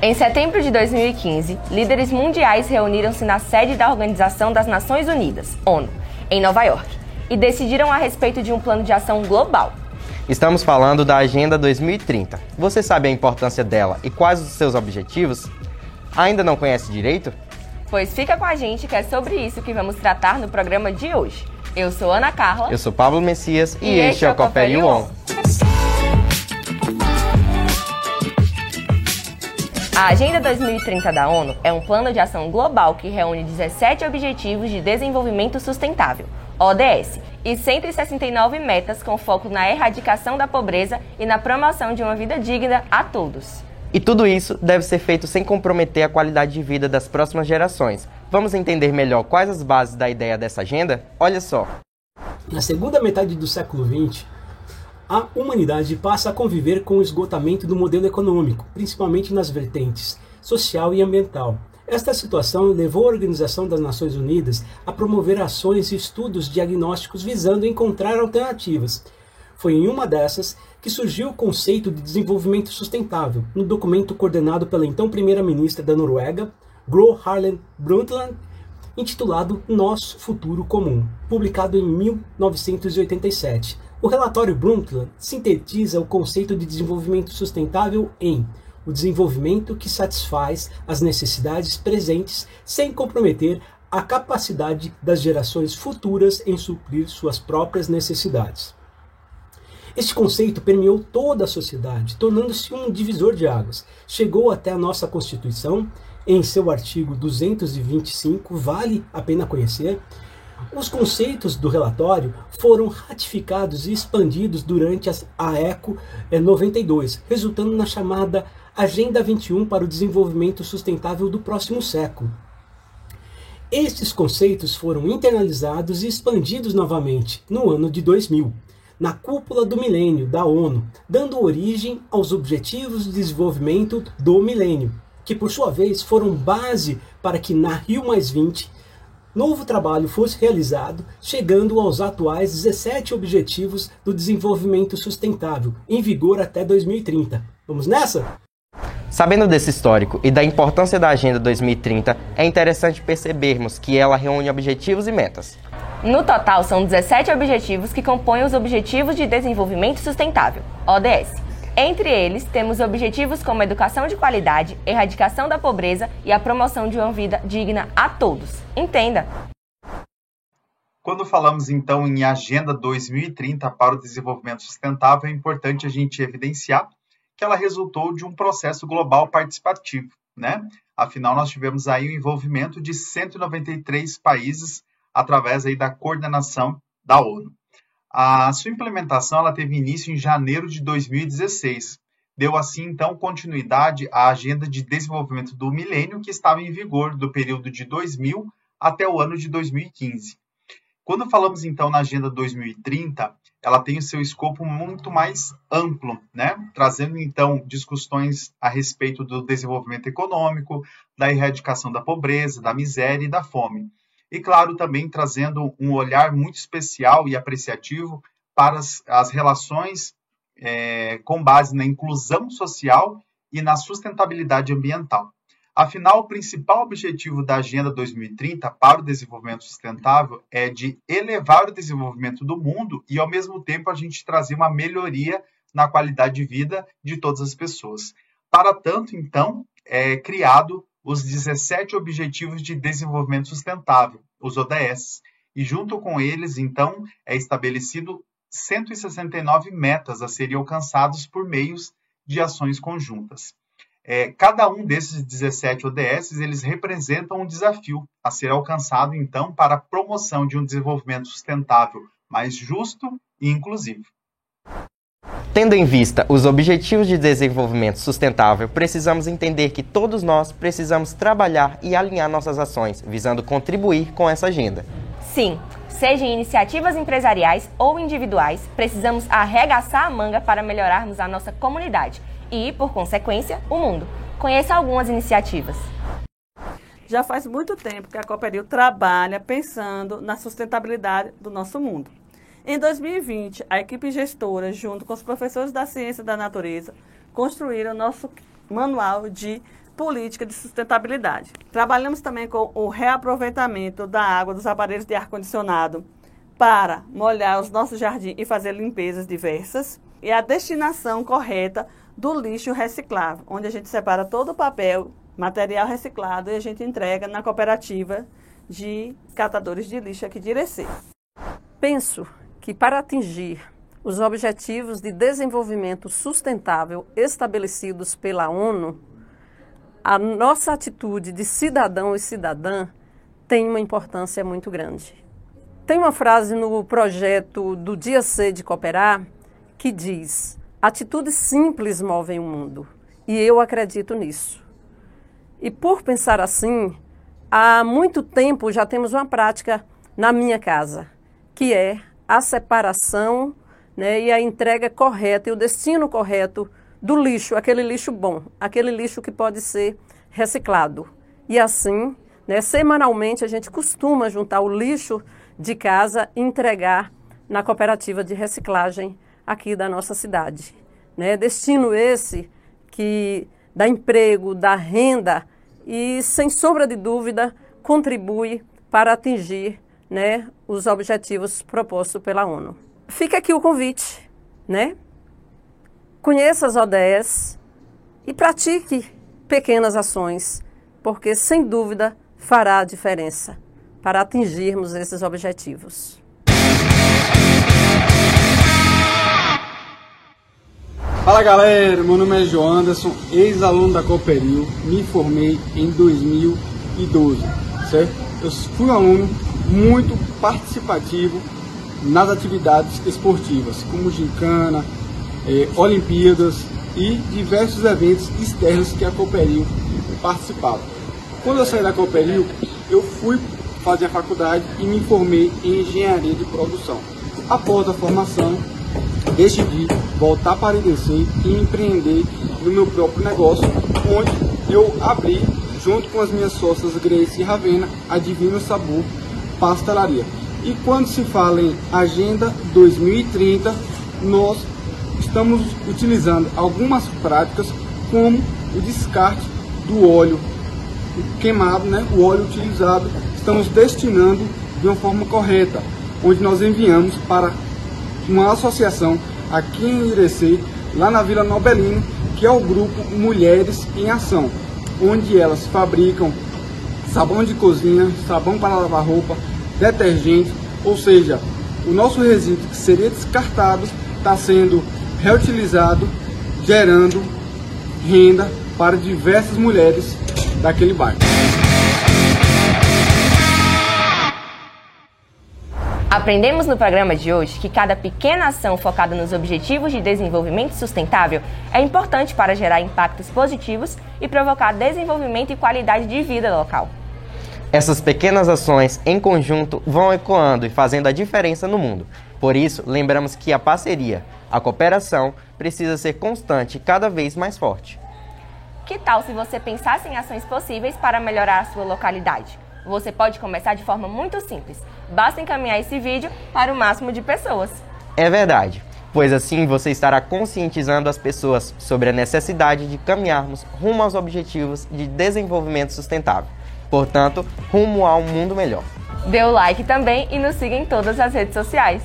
Em setembro de 2015, líderes mundiais reuniram-se na sede da Organização das Nações Unidas, ONU, em Nova York, e decidiram a respeito de um plano de ação global. Estamos falando da Agenda 2030. Você sabe a importância dela e quais os seus objetivos? Ainda não conhece direito? Pois fica com a gente que é sobre isso que vamos tratar no programa de hoje. Eu sou Ana Carla. Eu sou Pablo Messias e, e este é o Copé On. A Agenda 2030 da ONU é um plano de ação global que reúne 17 Objetivos de Desenvolvimento Sustentável, ODS, e 169 metas com foco na erradicação da pobreza e na promoção de uma vida digna a todos. E tudo isso deve ser feito sem comprometer a qualidade de vida das próximas gerações. Vamos entender melhor quais as bases da ideia dessa agenda? Olha só. Na segunda metade do século XX, a humanidade passa a conviver com o esgotamento do modelo econômico, principalmente nas vertentes social e ambiental. Esta situação levou a Organização das Nações Unidas a promover ações e estudos diagnósticos visando encontrar alternativas. Foi em uma dessas que surgiu o conceito de desenvolvimento sustentável, no documento coordenado pela então primeira-ministra da Noruega, Gro Harlem Brundtland, intitulado Nosso Futuro Comum, publicado em 1987. O relatório Brundtland sintetiza o conceito de desenvolvimento sustentável em o desenvolvimento que satisfaz as necessidades presentes sem comprometer a capacidade das gerações futuras em suprir suas próprias necessidades. Este conceito permeou toda a sociedade, tornando-se um divisor de águas. Chegou até a nossa Constituição, em seu artigo 225, vale a pena conhecer, os conceitos do relatório foram ratificados e expandidos durante a ECO 92, eh, resultando na chamada Agenda 21 para o Desenvolvimento Sustentável do Próximo Século. Estes conceitos foram internalizados e expandidos novamente no ano de 2000, na cúpula do milênio da ONU, dando origem aos Objetivos de Desenvolvimento do Milênio, que por sua vez foram base para que na Rio novo trabalho fosse realizado, chegando aos atuais 17 Objetivos do Desenvolvimento Sustentável, em vigor até 2030. Vamos nessa? Sabendo desse histórico e da importância da Agenda 2030, é interessante percebermos que ela reúne objetivos e metas. No total, são 17 objetivos que compõem os Objetivos de Desenvolvimento Sustentável, ODS entre eles, temos objetivos como educação de qualidade, erradicação da pobreza e a promoção de uma vida digna a todos. Entenda! Quando falamos então em Agenda 2030 para o Desenvolvimento Sustentável, é importante a gente evidenciar que ela resultou de um processo global participativo, né? Afinal, nós tivemos aí o envolvimento de 193 países através aí da coordenação da ONU. A sua implementação ela teve início em janeiro de 2016. Deu assim, então, continuidade à Agenda de Desenvolvimento do Milênio, que estava em vigor do período de 2000 até o ano de 2015. Quando falamos, então, na Agenda 2030, ela tem o seu escopo muito mais amplo, né? trazendo, então, discussões a respeito do desenvolvimento econômico, da erradicação da pobreza, da miséria e da fome e, claro, também trazendo um olhar muito especial e apreciativo para as, as relações é, com base na inclusão social e na sustentabilidade ambiental. Afinal, o principal objetivo da Agenda 2030 para o desenvolvimento sustentável é de elevar o desenvolvimento do mundo e, ao mesmo tempo, a gente trazer uma melhoria na qualidade de vida de todas as pessoas. Para tanto, então, é criado os 17 Objetivos de Desenvolvimento Sustentável, os ODS, e junto com eles, então, é estabelecido 169 metas a serem alcançadas por meios de ações conjuntas. É, cada um desses 17 ODS, eles representam um desafio a ser alcançado, então, para a promoção de um desenvolvimento sustentável mais justo e inclusivo. Tendo em vista os Objetivos de Desenvolvimento Sustentável, precisamos entender que todos nós precisamos trabalhar e alinhar nossas ações, visando contribuir com essa agenda. Sim, seja em iniciativas empresariais ou individuais, precisamos arregaçar a manga para melhorarmos a nossa comunidade e, por consequência, o mundo. Conheça algumas iniciativas. Já faz muito tempo que a Cooperil trabalha pensando na sustentabilidade do nosso mundo. Em 2020, a equipe gestora, junto com os professores da ciência da natureza, construíram nosso manual de política de sustentabilidade. Trabalhamos também com o reaproveitamento da água dos aparelhos de ar-condicionado para molhar os nossos jardins e fazer limpezas diversas e a destinação correta do lixo reciclável, onde a gente separa todo o papel, material reciclado e a gente entrega na cooperativa de catadores de lixo aqui de Irecê. Penso que para atingir os Objetivos de Desenvolvimento Sustentável estabelecidos pela ONU, a nossa atitude de cidadão e cidadã tem uma importância muito grande. Tem uma frase no projeto do Dia C de Cooperar que diz: Atitudes simples movem o mundo. E eu acredito nisso. E por pensar assim, há muito tempo já temos uma prática na minha casa, que é a separação né, e a entrega correta e o destino correto do lixo, aquele lixo bom, aquele lixo que pode ser reciclado. E assim, né, semanalmente, a gente costuma juntar o lixo de casa e entregar na cooperativa de reciclagem aqui da nossa cidade. Né? Destino esse que dá emprego, dá renda e, sem sombra de dúvida, contribui para atingir né, os objetivos propostos pela ONU. Fica aqui o convite, né? Conheça as ODS e pratique pequenas ações, porque sem dúvida fará a diferença para atingirmos esses objetivos. Fala galera, meu nome é João Anderson, ex-aluno da Cooperil, me formei em 2012, certo? Eu fui aluno muito participativo nas atividades esportivas, como gincana, eh, Olimpíadas e diversos eventos externos que a Cooperil participava. Quando eu saí da Cooperil, eu fui fazer a faculdade e me formei em engenharia de produção. Após a formação, decidi voltar para IDC e empreender no meu próprio negócio, onde eu abri, junto com as minhas sócias Grace e Ravena, a Divino Sabor Pastelaria. E quando se fala em Agenda 2030, nós estamos utilizando algumas práticas como o descarte do óleo queimado, né, o óleo utilizado, estamos destinando de uma forma correta, onde nós enviamos para uma associação aqui em Irecê, lá na Vila Nobelino, que é o grupo Mulheres em Ação, onde elas fabricam sabão de cozinha, sabão para lavar roupa, detergente, ou seja, o nosso resíduo que seria descartado está sendo reutilizado, gerando renda para diversas mulheres daquele bairro. Aprendemos no programa de hoje que cada pequena ação focada nos Objetivos de Desenvolvimento Sustentável é importante para gerar impactos positivos e provocar desenvolvimento e qualidade de vida local. Essas pequenas ações em conjunto vão ecoando e fazendo a diferença no mundo. Por isso, lembramos que a parceria, a cooperação, precisa ser constante e cada vez mais forte. Que tal se você pensasse em ações possíveis para melhorar a sua localidade? Você pode começar de forma muito simples. Basta encaminhar esse vídeo para o máximo de pessoas. É verdade, pois assim você estará conscientizando as pessoas sobre a necessidade de caminharmos rumo aos objetivos de desenvolvimento sustentável. Portanto, rumo a um mundo melhor. Dê o like também e nos siga em todas as redes sociais.